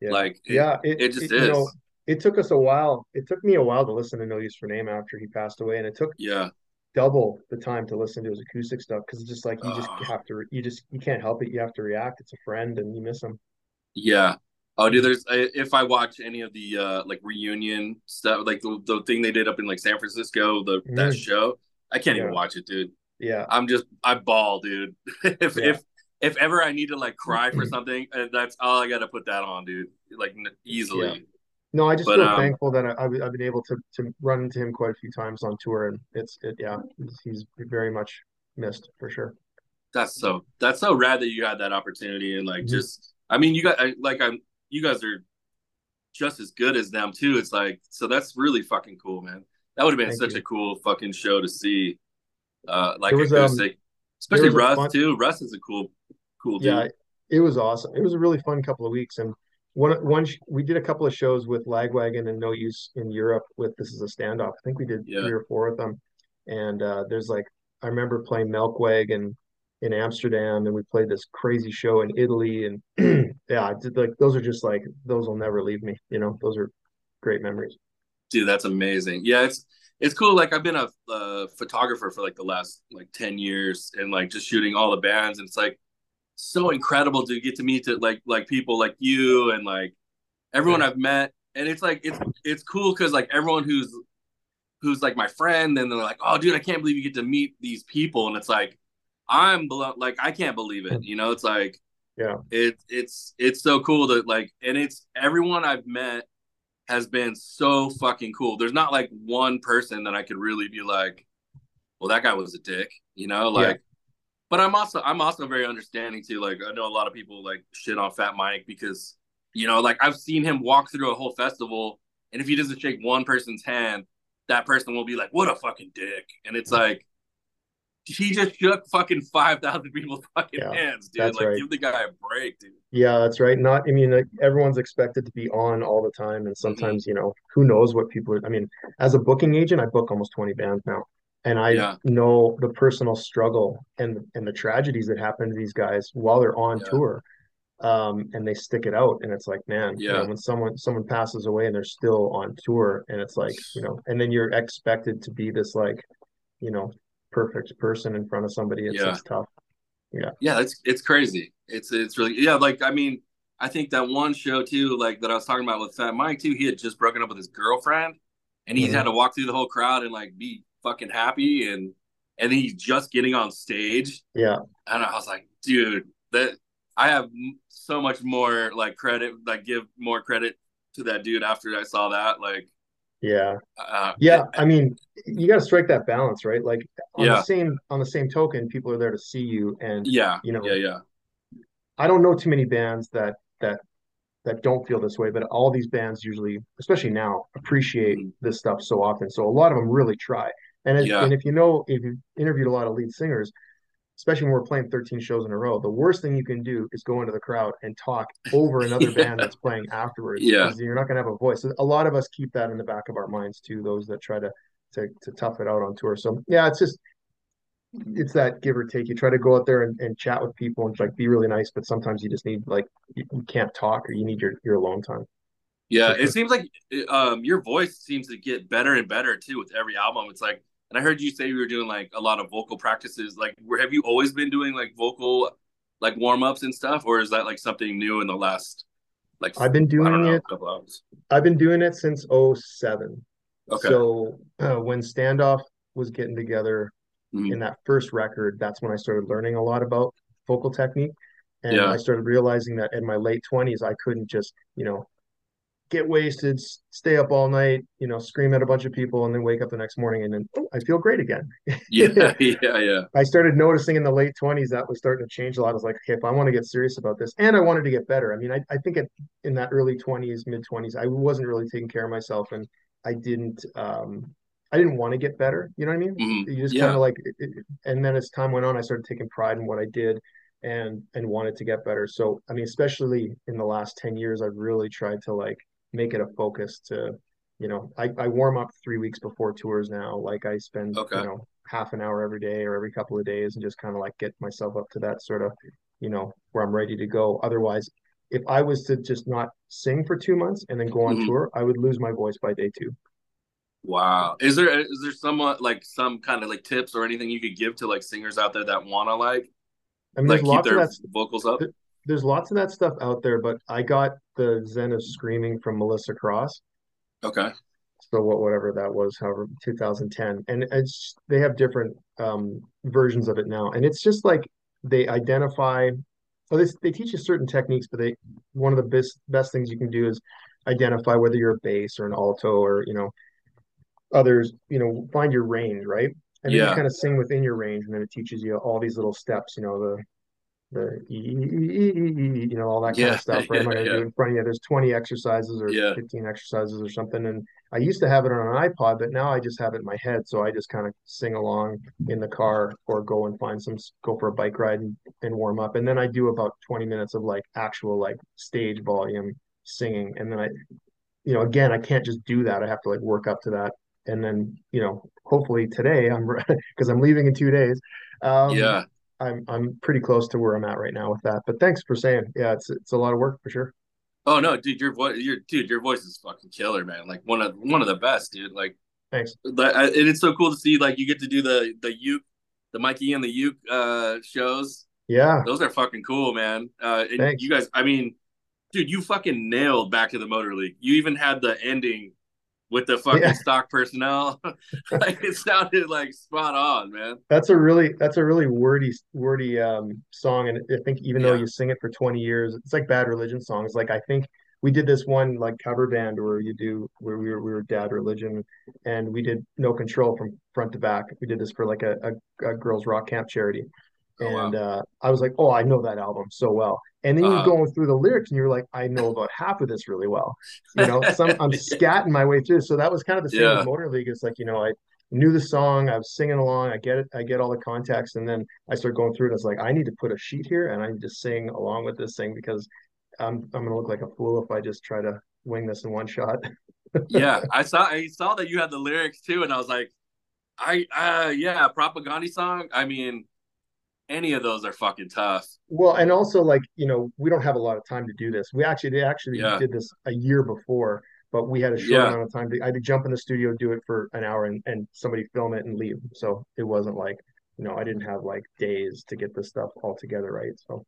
[SPEAKER 2] Yeah.
[SPEAKER 1] Like,
[SPEAKER 2] it, yeah,
[SPEAKER 1] it, it just it, is. You know,
[SPEAKER 2] it took us a while. It took me a while to listen to No Use for Name after he passed away, and it took
[SPEAKER 1] yeah
[SPEAKER 2] double the time to listen to his acoustic stuff because it's just like you just have to you just you can't help it. You have to react. It's a friend, and you miss him.
[SPEAKER 1] Yeah, Oh, dude, there's if I watch any of the uh like reunion stuff, like the, the thing they did up in like San Francisco, the mm. that show, I can't yeah. even watch it, dude.
[SPEAKER 2] Yeah,
[SPEAKER 1] I'm just I ball, dude. if yeah. if if ever I need to like cry for something, uh, that's all I got to put that on, dude. Like easily. Yeah.
[SPEAKER 2] No, I just but, feel um, thankful that I, have been able to to run into him quite a few times on tour, and it's it yeah, he's very much missed for sure.
[SPEAKER 1] That's so that's so rad that you had that opportunity and like mm-hmm. just I mean you got like I'm you guys are just as good as them too. It's like so that's really fucking cool, man. That would have been Thank such you. a cool fucking show to see. Uh, like was, acoustic, um, especially Russ fun... too. Russ is a cool, cool dude. Yeah,
[SPEAKER 2] it was awesome. It was a really fun couple of weeks, and one one we did a couple of shows with Lagwagon and No Use in Europe. With this is a standoff. I think we did yeah. three or four of them, and uh, there's like I remember playing Melkweg in Amsterdam and we played this crazy show in Italy and yeah, like those are just like those will never leave me. You know, those are great memories.
[SPEAKER 1] Dude, that's amazing. Yeah, it's it's cool. Like I've been a, a photographer for like the last like ten years and like just shooting all the bands and it's like so incredible to get to meet to like like people like you and like everyone yeah. I've met and it's like it's it's cool because like everyone who's who's like my friend and they're like oh dude I can't believe you get to meet these people and it's like I'm blown. Like I can't believe it. Mm. You know, it's like
[SPEAKER 2] yeah,
[SPEAKER 1] it it's it's so cool that like, and it's everyone I've met has been so fucking cool. There's not like one person that I could really be like, well, that guy was a dick. You know, like. Yeah. But I'm also I'm also very understanding too. Like I know a lot of people like shit on Fat Mike because you know, like I've seen him walk through a whole festival, and if he doesn't shake one person's hand, that person will be like, "What a fucking dick," and it's like he just shook fucking five thousand people's fucking yeah, hands, dude. Like, right. give the guy a break, dude.
[SPEAKER 2] Yeah, that's right. Not, I mean, like, everyone's expected to be on all the time, and mm-hmm. sometimes, mm-hmm. you know, who knows what people. Are, I mean, as a booking agent, I book almost twenty bands now, and I yeah. know the personal struggle and and the tragedies that happen to these guys while they're on yeah. tour, um, and they stick it out, and it's like, man, yeah. You know, when someone someone passes away and they're still on tour, and it's like, you know, and then you're expected to be this like, you know, perfect person in front of somebody. It's, yeah. it's tough. Yeah.
[SPEAKER 1] Yeah. It's, it's crazy. It's, it's really, yeah. Like, I mean, I think that one show too, like that I was talking about with Fat Mike too, he had just broken up with his girlfriend and he mm-hmm. had to walk through the whole crowd and like be fucking happy and, and he's just getting on stage.
[SPEAKER 2] Yeah.
[SPEAKER 1] And I was like, dude, that I have so much more like credit, like give more credit to that dude after I saw that. Like,
[SPEAKER 2] yeah. Uh, yeah. I mean, you got to strike that balance, right? Like on yeah. the same on the same token, people are there to see you, and
[SPEAKER 1] yeah,
[SPEAKER 2] you know,
[SPEAKER 1] yeah, yeah.
[SPEAKER 2] I don't know too many bands that that that don't feel this way, but all these bands usually, especially now, appreciate mm-hmm. this stuff so often. So a lot of them really try. And, as, yeah. and if you know, if you've interviewed a lot of lead singers, especially when we're playing 13 shows in a row, the worst thing you can do is go into the crowd and talk over another yeah. band that's playing afterwards.
[SPEAKER 1] Yeah.
[SPEAKER 2] You're not going to have a voice. A lot of us keep that in the back of our minds too, those that try to, to, to tough it out on tour. So yeah, it's just, it's that give or take. You try to go out there and, and chat with people and like be really nice, but sometimes you just need like, you, you can't talk or you need your, your alone time.
[SPEAKER 1] Yeah. It seems like um, your voice seems to get better and better too with every album. It's like, and I heard you say you were doing like a lot of vocal practices. Like, where have you always been doing like vocal, like warm ups and stuff, or is that like something new in the last, like
[SPEAKER 2] I've been doing know, it. I've been doing it since 07. Okay. So uh, when Standoff was getting together, mm-hmm. in that first record, that's when I started learning a lot about vocal technique. And yeah. I started realizing that in my late 20s, I couldn't just, you know, get wasted, stay up all night, you know, scream at a bunch of people, and then wake up the next morning and then oh, I feel great again.
[SPEAKER 1] yeah, yeah, yeah.
[SPEAKER 2] I started noticing in the late twenties that was starting to change a lot. I was like, okay, if I want to get serious about this, and I wanted to get better. I mean, I, I think it, in that early twenties, mid twenties, I wasn't really taking care of myself, and I didn't. um I didn't want to get better. You know what I mean? Mm-hmm. You just yeah. kind of like, it, it, and then as time went on, I started taking pride in what I did and and wanted to get better. So I mean, especially in the last 10 years, I've really tried to like make it a focus to, you know, I, I warm up three weeks before tours now. Like I spend, okay. you know, half an hour every day or every couple of days and just kind of like get myself up to that sort of, you know, where I'm ready to go. Otherwise, if I was to just not sing for two months and then go on mm-hmm. tour, I would lose my voice by day two.
[SPEAKER 1] Wow. Is there is there somewhat like some kind of like tips or anything you could give to like singers out there that want to like I mean, like keep their vocals up?
[SPEAKER 2] There's lots of that stuff out there, but I got the Zen of Screaming from Melissa Cross.
[SPEAKER 1] Okay.
[SPEAKER 2] So what, whatever that was, however, 2010, and it's they have different um, versions of it now, and it's just like they identify. So they they teach you certain techniques, but they one of the best best things you can do is identify whether you're a bass or an alto or you know others. You know, find your range, right? And yeah. then you kind of sing within your range, and then it teaches you all these little steps. You know, the the you know all that kind yeah, of stuff right? yeah, i do in front of you there's 20 exercises or yeah. 15 exercises or something and i used to have it on an ipod but now i just have it in my head so i just kind of sing along in the car or go and find some go for a bike ride and, and warm up and then i do about 20 minutes of like actual like stage volume singing and then i you know again i can't just do that i have to like work up to that and then you know hopefully today i'm because i'm leaving in two days
[SPEAKER 1] um, yeah
[SPEAKER 2] I'm I'm pretty close to where I'm at right now with that. But thanks for saying, yeah, it's it's a lot of work for sure.
[SPEAKER 1] Oh no, dude, your voice, your dude, your voice is fucking killer, man. Like one of one of the best, dude. Like,
[SPEAKER 2] thanks.
[SPEAKER 1] And it's so cool to see, like, you get to do the the uke, the Mikey and the uke uh shows.
[SPEAKER 2] Yeah,
[SPEAKER 1] those are fucking cool, man. Uh, and thanks. you guys, I mean, dude, you fucking nailed Back to the Motor League. You even had the ending with the fucking yeah. stock personnel. like it sounded like spot on, man.
[SPEAKER 2] That's a really that's a really wordy wordy um song, and I think even yeah. though you sing it for twenty years, it's like Bad Religion songs. Like I think we did this one like cover band where you do where we were we were Dad Religion, and we did No Control from front to back. We did this for like a, a, a girls rock camp charity, oh, and wow. uh, I was like, oh, I know that album so well. And then you're uh, going through the lyrics and you're like, I know about half of this really well. You know, some I'm scatting my way through. So that was kind of the same yeah. with Motor League. It's like, you know, I knew the song, I was singing along, I get it, I get all the context, and then I start going through it. It's like, I need to put a sheet here and I need to sing along with this thing because I'm I'm gonna look like a fool if I just try to wing this in one shot.
[SPEAKER 1] yeah, I saw I saw that you had the lyrics too, and I was like, I uh yeah, Propagandhi song. I mean, any of those are fucking tough.
[SPEAKER 2] Well, and also like you know we don't have a lot of time to do this. We actually they actually yeah. did this a year before, but we had a short yeah. amount of time. To, I had to jump in the studio, do it for an hour, and and somebody film it and leave. So it wasn't like you know I didn't have like days to get this stuff all together right. So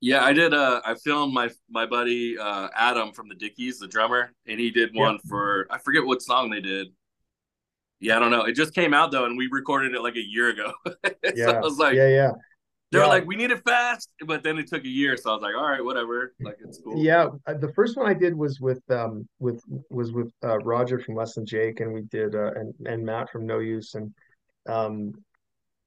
[SPEAKER 1] yeah, I did. Uh, I filmed my my buddy uh, Adam from the Dickies, the drummer, and he did one yeah. for I forget what song they did. Yeah, I don't know. It just came out though, and we recorded it like a year ago. so
[SPEAKER 2] yeah, I was like, yeah, yeah.
[SPEAKER 1] They yeah. were like, we need it fast, but then it took a year, so I was like, all right, whatever. Like it's cool.
[SPEAKER 2] Yeah, uh, the first one I did was with um with was with uh, Roger from Less Than Jake, and we did uh, and and Matt from No Use, and um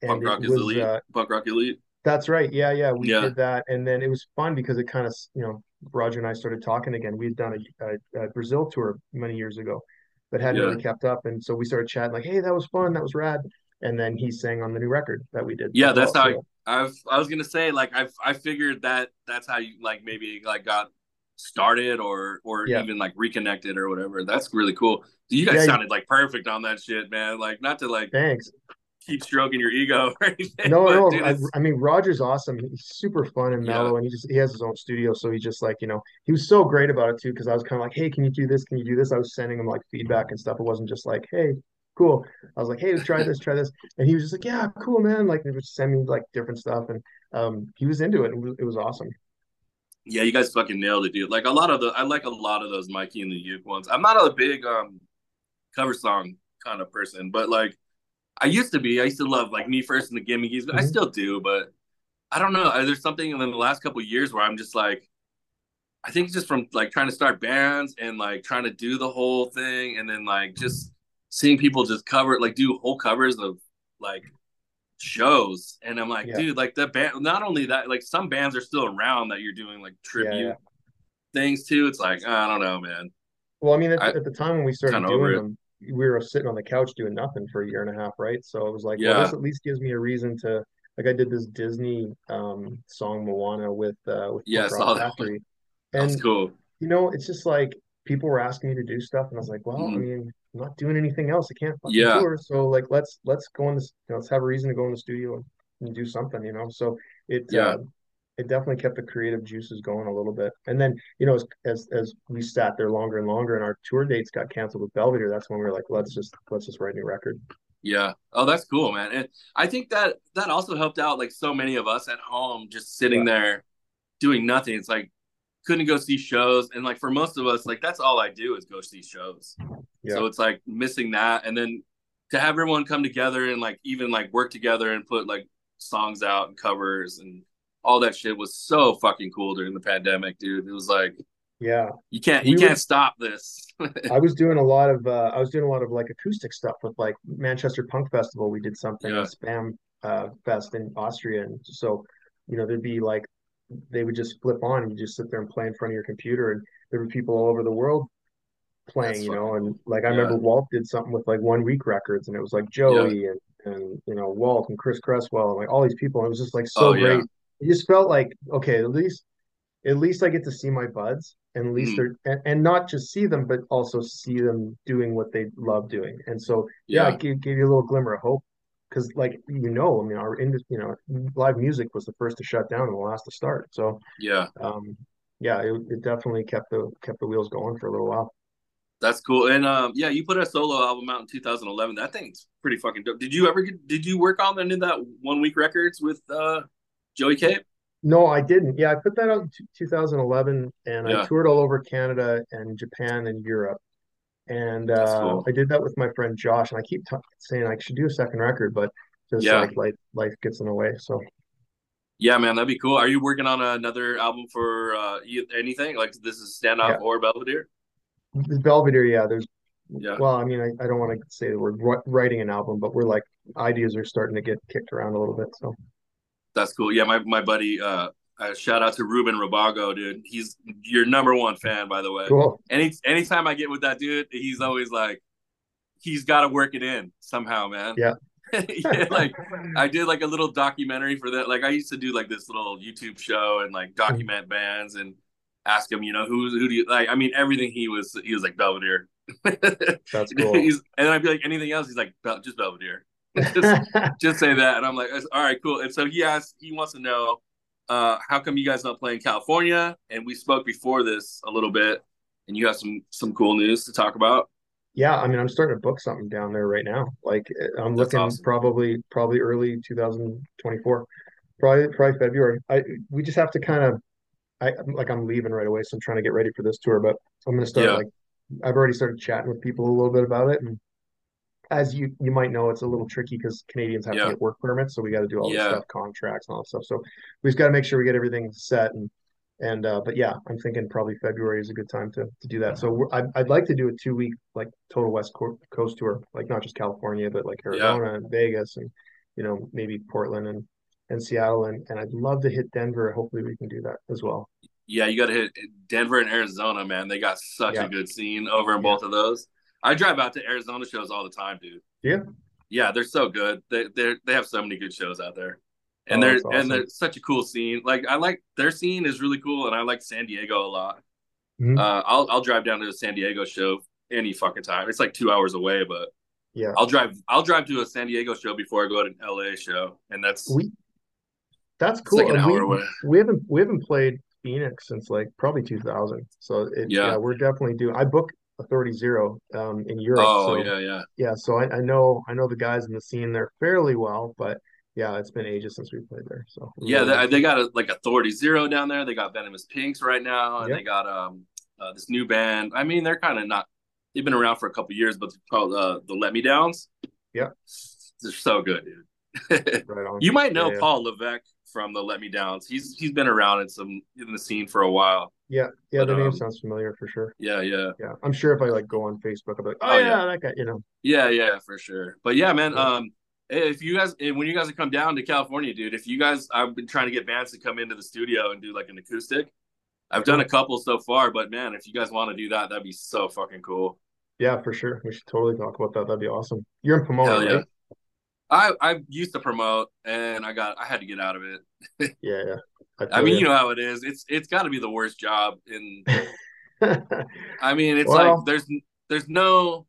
[SPEAKER 1] and Punk Rock was, is elite. Uh, Punk Rock elite.
[SPEAKER 2] That's right. Yeah, yeah, we yeah. did that, and then it was fun because it kind of you know Roger and I started talking again. We had done a, a, a Brazil tour many years ago, but hadn't yeah. really kept up, and so we started chatting like, hey, that was fun, that was rad and then he sang on the new record that we did.
[SPEAKER 1] Yeah, that's well, how I've, I was gonna say like I I figured that that's how you like maybe like got started or or yeah. even like reconnected or whatever. That's really cool. You guys yeah, sounded like perfect on that shit, man. Like not to like
[SPEAKER 2] thanks
[SPEAKER 1] keep stroking your ego or anything.
[SPEAKER 2] No, no, dude, I, I, mean Roger's awesome. He's super fun and mellow, yeah. and he just he has his own studio, so he just like you know he was so great about it too. Because I was kind of like, hey, can you do this? Can you do this? I was sending him like feedback and stuff. It wasn't just like, hey, cool. I was like, hey, let's try this, try this, and he was just like, yeah, cool, man. Like, he would send me like different stuff, and um, he was into it. It was, it was awesome.
[SPEAKER 1] Yeah, you guys fucking nailed it, dude. Like a lot of the, I like a lot of those Mikey and the Uke ones. I'm not a big um cover song kind of person, but like I used to be. I used to love like me first and the Gimme Gimmes. Mm-hmm. I still do, but I don't know. There's something in the last couple years where I'm just like, I think just from like trying to start bands and like trying to do the whole thing, and then like just seeing people just cover like do whole covers of like shows, and I'm like, yeah. dude, like the band. Not only that, like some bands are still around that you're doing like tribute yeah, yeah. things to. It's like I don't know, man.
[SPEAKER 2] Well, I mean, at, I, at the time when we started doing them, we were sitting on the couch doing nothing for a year and a half, right? So it was like, yeah. well, this at least gives me a reason to like I did this Disney um song Moana with uh with
[SPEAKER 1] yeah, saw Factory. And, That's cool.
[SPEAKER 2] You know, it's just like people were asking me to do stuff, and I was like, well, mm-hmm. I mean, I'm not doing anything else. I can't fucking yeah. tour, so like let's let's go in this. You know, let's have a reason to go in the studio and, and do something. You know, so it yeah. Uh, it definitely kept the creative juices going a little bit. And then, you know, as, as as we sat there longer and longer, and our tour dates got canceled with Belvedere, that's when we were like, let's just let's just write a new record.
[SPEAKER 1] Yeah. Oh, that's cool, man. And I think that that also helped out like so many of us at home just sitting yeah. there doing nothing. It's like couldn't go see shows and like for most of us like that's all I do is go see shows. Yeah. So it's like missing that and then to have everyone come together and like even like work together and put like songs out and covers and all that shit was so fucking cool during the pandemic, dude. It was like
[SPEAKER 2] yeah.
[SPEAKER 1] You can't you we can't were, stop this.
[SPEAKER 2] I was doing a lot of uh, I was doing a lot of like acoustic stuff with like Manchester Punk Festival. We did something yeah. Spam uh, Fest in Austria, and so you know there'd be like they would just flip on and you just sit there and play in front of your computer, and there were people all over the world playing, That's you know, and like I yeah. remember Walt did something with like One Week Records, and it was like Joey yeah. and and you know Walt and Chris Cresswell, and like all these people, and it was just like so oh, great. It just felt like okay, at least at least I get to see my buds and at least mm. they're and, and, not just see them, but also see them doing what they love doing. And so yeah, yeah. it gave, gave you a little glimmer of hope because like you know, I mean our industry, you know, live music was the first to shut down and the last to start. So
[SPEAKER 1] yeah.
[SPEAKER 2] Um yeah, it, it definitely kept the kept the wheels going for a little while.
[SPEAKER 1] That's cool. And um, yeah, you put a solo album out in 2011. That thing's pretty fucking dope. Did you ever get, did you work on any of that one week records with uh Joey Cape?
[SPEAKER 2] No, I didn't. Yeah, I put that out in 2011, and yeah. I toured all over Canada and Japan and Europe. And uh, cool. I did that with my friend Josh, and I keep t- saying I should do a second record, but just yeah. like life, life gets in the way. So,
[SPEAKER 1] yeah, man, that'd be cool. Are you working on another album for uh, anything? Like this is Standoff yeah. or Belvedere?
[SPEAKER 2] Belvedere, yeah. There's, yeah. Well, I mean, I, I don't want to say that we're writing an album, but we're like ideas are starting to get kicked around a little bit. So
[SPEAKER 1] that's cool. Yeah, my my buddy. Uh, uh, shout out to Ruben Rabago, dude. He's your number one fan, by the way.
[SPEAKER 2] Cool.
[SPEAKER 1] Any anytime I get with that dude, he's always like, he's got to work it in somehow, man.
[SPEAKER 2] Yeah.
[SPEAKER 1] yeah, like I did like a little documentary for that. Like I used to do like this little YouTube show and like document bands and ask him, you know, who who do you like? I mean, everything he was he was like Belvedere.
[SPEAKER 2] That's cool.
[SPEAKER 1] He's, and I'd be like anything else. He's like just Belvedere just, just say that. And I'm like, all right, cool. And so he asked, he wants to know, uh, how come you guys not play in California? And we spoke before this a little bit, and you have some some cool news to talk about.
[SPEAKER 2] Yeah, I mean, I'm starting to book something down there right now. Like, I'm That's looking awesome. probably probably early 2024, probably probably February. I we just have to kind of, I like I'm leaving right away, so I'm trying to get ready for this tour. But I'm gonna start yeah. like, I've already started chatting with people a little bit about it, and as you you might know, it's a little tricky because Canadians have yeah. to get work permits, so we got to do all yeah. the stuff, contracts, and all that stuff. So we've got to make sure we get everything set. And and uh, but yeah, I'm thinking probably February is a good time to to do that. So I'd, I'd like to do a two week like total West Coast tour, like not just California, but like Arizona yeah. and Vegas, and you know maybe Portland and and Seattle, and and I'd love to hit Denver. Hopefully, we can do that as well.
[SPEAKER 1] Yeah, you got to hit Denver and Arizona, man. They got such yeah. a good scene over in both of those. I drive out to Arizona shows all the time, dude.
[SPEAKER 2] Yeah.
[SPEAKER 1] Yeah, they're so good. They they they have so many good shows out there. And oh, they're awesome. and they're such a cool scene. Like I like their scene is really cool and I like San Diego a lot. Mm-hmm. Uh, I'll I'll drive down to a San Diego show any fucking time. It's like 2 hours away, but
[SPEAKER 2] yeah.
[SPEAKER 1] I'll drive I'll drive to a San Diego show before I go to an LA show and that's
[SPEAKER 2] we that's cool. Like an hour we, away. we haven't we haven't played Phoenix since like probably 2000. So it, yeah. yeah, we're definitely doing. I book Authority Zero um, in Europe.
[SPEAKER 1] Oh so, yeah, yeah,
[SPEAKER 2] yeah. So I, I, know I know the guys in the scene there fairly well, but yeah, it's been ages since we played there. So
[SPEAKER 1] yeah, they, they, got a, like Authority Zero down there. They got Venomous Pinks right now, and yep. they got um uh, this new band. I mean, they're kind of not. They've been around for a couple years, but called uh, the Let Me Downs.
[SPEAKER 2] Yeah.
[SPEAKER 1] they're so good, dude. right you might know yeah, Paul Levesque from the Let Me Downs. He's he's been around in some in the scene for a while.
[SPEAKER 2] Yeah, yeah, but, the name um, sounds familiar for sure.
[SPEAKER 1] Yeah, yeah,
[SPEAKER 2] yeah. I'm sure if I like go on Facebook, I'll be like, oh, oh yeah, yeah, that guy, you know.
[SPEAKER 1] Yeah, yeah, for sure. But yeah, man. Yeah. Um, if you guys when you guys come down to California, dude, if you guys I've been trying to get bands to come into the studio and do like an acoustic. I've done a couple so far, but man, if you guys want to do that, that'd be so fucking cool.
[SPEAKER 2] Yeah, for sure. We should totally talk about that. That'd be awesome. You're in Pomona, yeah. right?
[SPEAKER 1] I I used to promote and I got I had to get out of it.
[SPEAKER 2] yeah, yeah.
[SPEAKER 1] I, I mean, you. you know how it is. It's it's got to be the worst job in. I mean, it's well, like there's there's no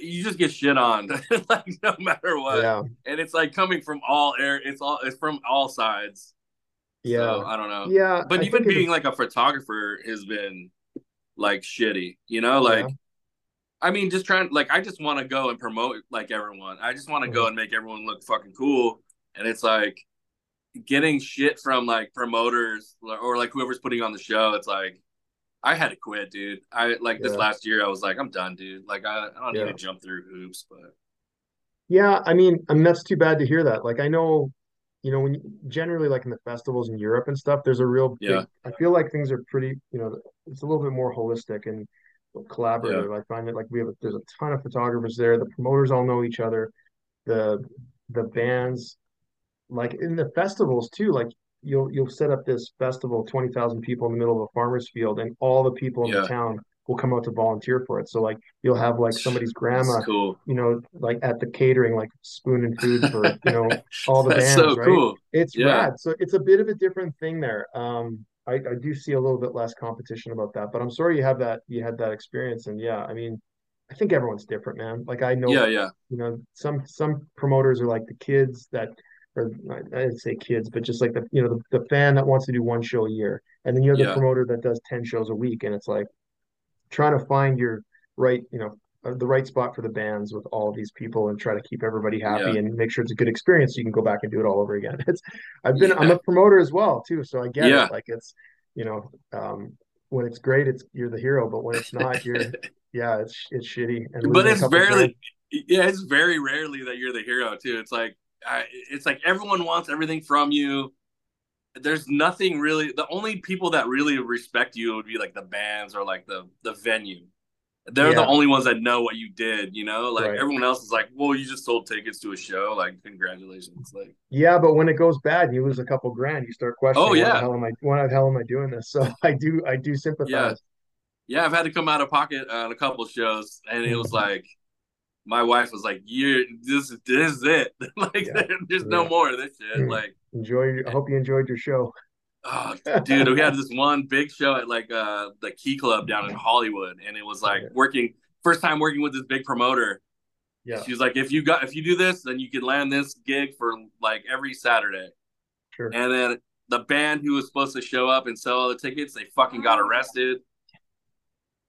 [SPEAKER 1] you just get shit on like no matter what yeah. and it's like coming from all air it's all it's from all sides yeah so, i don't know
[SPEAKER 2] yeah
[SPEAKER 1] but I even being like a photographer has been like shitty you know like yeah. I mean just trying like i just want to go and promote like everyone i just want to mm-hmm. go and make everyone look fucking cool and it's like getting shit from like promoters or, or like whoever's putting on the show it's like I had to quit, dude. I like yeah. this last year. I was like, I'm done, dude. Like, I, I don't yeah. need to jump through hoops, but
[SPEAKER 2] yeah, I mean, I mean, that's too bad to hear that. Like, I know, you know, when generally like in the festivals in Europe and stuff, there's a real, big, yeah. I feel like things are pretty, you know, it's a little bit more holistic and collaborative. Yeah. I find that like we have a, there's a ton of photographers there. The promoters all know each other. The the bands, like in the festivals too. Like you'll you'll set up this festival, twenty thousand people in the middle of a farmer's field, and all the people in yeah. the town will come out to volunteer for it. So like you'll have like somebody's grandma,
[SPEAKER 1] cool.
[SPEAKER 2] you know, like at the catering, like spooning food for you know all the
[SPEAKER 1] That's
[SPEAKER 2] bands.
[SPEAKER 1] So
[SPEAKER 2] right?
[SPEAKER 1] cool.
[SPEAKER 2] It's yeah. rad. So it's a bit of a different thing there. Um, I, I do see a little bit less competition about that, but I'm sorry you have that you had that experience. And yeah, I mean, I think everyone's different, man. Like I know,
[SPEAKER 1] yeah, yeah.
[SPEAKER 2] You know, some some promoters are like the kids that or I didn't say kids, but just like the you know the, the fan that wants to do one show a year, and then you have the promoter that does ten shows a week, and it's like trying to find your right you know the right spot for the bands with all these people and try to keep everybody happy yeah. and make sure it's a good experience so you can go back and do it all over again. It's I've been yeah. I'm a promoter as well too, so I get yeah. it. Like it's you know um, when it's great, it's you're the hero, but when it's not, you're yeah, it's it's shitty.
[SPEAKER 1] And but it's barely yeah, it's very rarely that you're the hero too. It's like I, it's like everyone wants everything from you. There's nothing really. The only people that really respect you would be like the bands or like the the venue. They're yeah. the only ones that know what you did. You know, like right. everyone else is like, well, you just sold tickets to a show. Like, congratulations. Like,
[SPEAKER 2] yeah, but when it goes bad and you lose a couple grand, you start questioning. Oh yeah, the hell am I? Why the hell am I doing this? So I do, I do sympathize.
[SPEAKER 1] Yeah, yeah. I've had to come out of pocket on a couple shows, and it was mm-hmm. like my wife was like, "You, this, this is it. like, yeah. there's yeah. no more of this shit." Mm. Like,
[SPEAKER 2] enjoy. I eh hope you enjoyed your show.
[SPEAKER 1] Oh, dude, we had this one big show at like uh the Key Club down in Hollywood, and it was like working first time working with this big promoter. Yeah, she was like, "If you got if you do this, then you can land this gig for like every Saturday." Sure. And then the band who was supposed to show up and sell all the tickets, they fucking got arrested.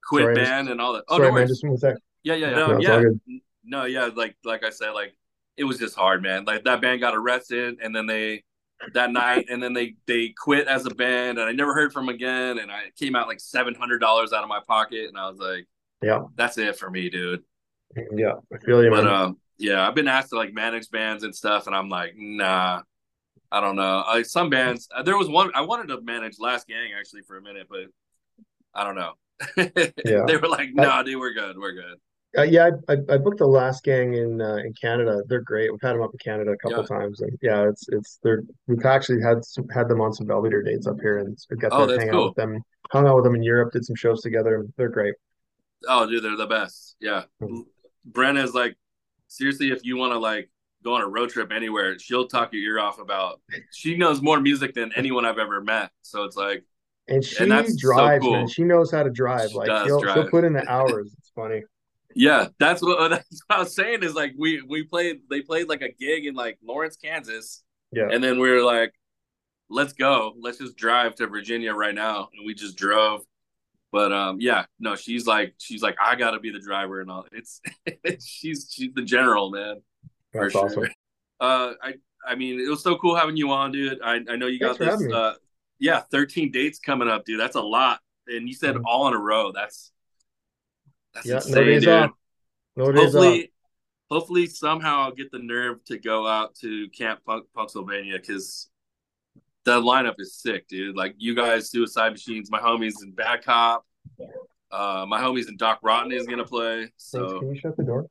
[SPEAKER 1] Quit sorry, band and all that. Oh, sorry, no man, just one sec. Yeah, yeah, no, yeah, no, yeah. Like, like I said, like it was just hard, man. Like that band got arrested, and then they that night, and then they they quit as a band, and I never heard from them again. And I came out like seven hundred dollars out of my pocket, and I was like,
[SPEAKER 2] yeah,
[SPEAKER 1] that's it for me, dude.
[SPEAKER 2] Yeah, I feel you,
[SPEAKER 1] but, man. um, yeah, I've been asked to like manage bands and stuff, and I'm like, nah. I don't know. Like some bands, uh, there was one I wanted to manage Last Gang actually for a minute, but I don't know. yeah. they were like, "No, nah, dude, we're good. We're good."
[SPEAKER 2] Uh, yeah, I, I, booked the last gang in uh, in Canada. They're great. We've had them up in Canada a couple yeah. times, and yeah, it's it's they're we've actually had some, had them on some Belvedere dates up here, and we got oh, to hang cool. out with them. Hung out with them in Europe, did some shows together. They're great.
[SPEAKER 1] Oh, dude, they're the best. Yeah, mm-hmm. Brenna is like seriously. If you want to like go on a road trip anywhere, she'll talk your ear off about. She knows more music than anyone I've ever met. So it's like,
[SPEAKER 2] and she and drives, so cool. man. She knows how to drive. She like she'll, drive. she'll put in the hours. It's funny.
[SPEAKER 1] Yeah, that's what that's what I was saying. Is like we we played they played like a gig in like Lawrence, Kansas.
[SPEAKER 2] Yeah,
[SPEAKER 1] and then we were like, let's go, let's just drive to Virginia right now, and we just drove. But um, yeah, no, she's like she's like I gotta be the driver and all. It's she's she's the general man.
[SPEAKER 2] That's for awesome. Sure.
[SPEAKER 1] Uh, I I mean it was so cool having you on, dude. I I know you got Thanks this. Uh, yeah, thirteen dates coming up, dude. That's a lot, and you said mm-hmm. all in a row. That's that's yeah, insane, no days dude. Off. No days hopefully, off. hopefully somehow I'll get the nerve to go out to Camp Punk, Pennsylvania because the lineup is sick, dude. Like you guys, Suicide Machines, my homies in Bad Cop, uh, my homies in Doc Rotten is gonna play. So
[SPEAKER 2] Can you shut the door?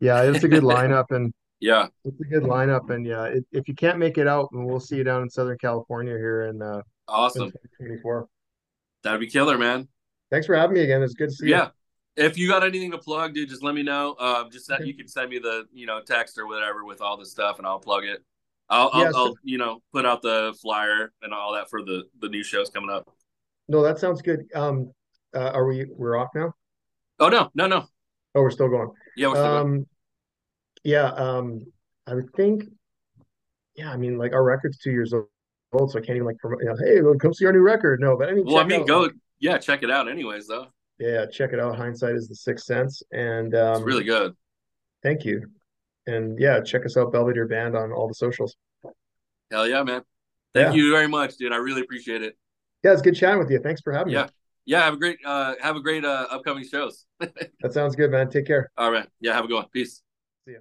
[SPEAKER 2] Yeah, it's a good lineup, and
[SPEAKER 1] yeah,
[SPEAKER 2] it's a good lineup, and yeah, it, if you can't make it out, we'll see you down in Southern California here in uh,
[SPEAKER 1] awesome.
[SPEAKER 2] in 2024.
[SPEAKER 1] That'd be killer, man.
[SPEAKER 2] Thanks for having me again. It's good to see
[SPEAKER 1] Yeah.
[SPEAKER 2] you.
[SPEAKER 1] Yeah if you got anything to plug, dude, just let me know. Uh, just that you can send me the you know text or whatever with all the stuff, and I'll plug it. I'll, I'll,
[SPEAKER 2] Yeah, so-
[SPEAKER 1] I'll you know put out the flyer and all that for the the new shows coming up.
[SPEAKER 2] No, that sounds good. Um, uh, are we we're off now?
[SPEAKER 1] Oh no, no, no.
[SPEAKER 2] Oh, we're still going.
[SPEAKER 1] Yeah, we're still going.
[SPEAKER 2] Um, yeah, um, I would think, yeah, I mean, like our record's two years old, so I can't even like promote, you know, hey, come see our new record. No, but I mean,
[SPEAKER 1] Well, I mean,
[SPEAKER 2] out,
[SPEAKER 1] go
[SPEAKER 2] like,
[SPEAKER 1] yeah, check it out. Anyways, though,
[SPEAKER 2] yeah, check it out. Hindsight is the sixth sense, and
[SPEAKER 1] it's
[SPEAKER 2] um,
[SPEAKER 1] really good.
[SPEAKER 2] thank you. And yeah, check us out, Belvedere Band, on all the socials.
[SPEAKER 1] Hell yeah, man. Thank
[SPEAKER 2] Yeah.
[SPEAKER 1] you very much, dude. I really appreciate it.
[SPEAKER 2] Yeah, it's good chatting with you. Thanks for having
[SPEAKER 1] Yeah.
[SPEAKER 2] me.
[SPEAKER 1] Yeah, have a great uh have a great uh upcoming shows.
[SPEAKER 2] That sounds good, man. Take care.
[SPEAKER 1] All right. Yeah, have a good one. Peace.
[SPEAKER 2] See ya.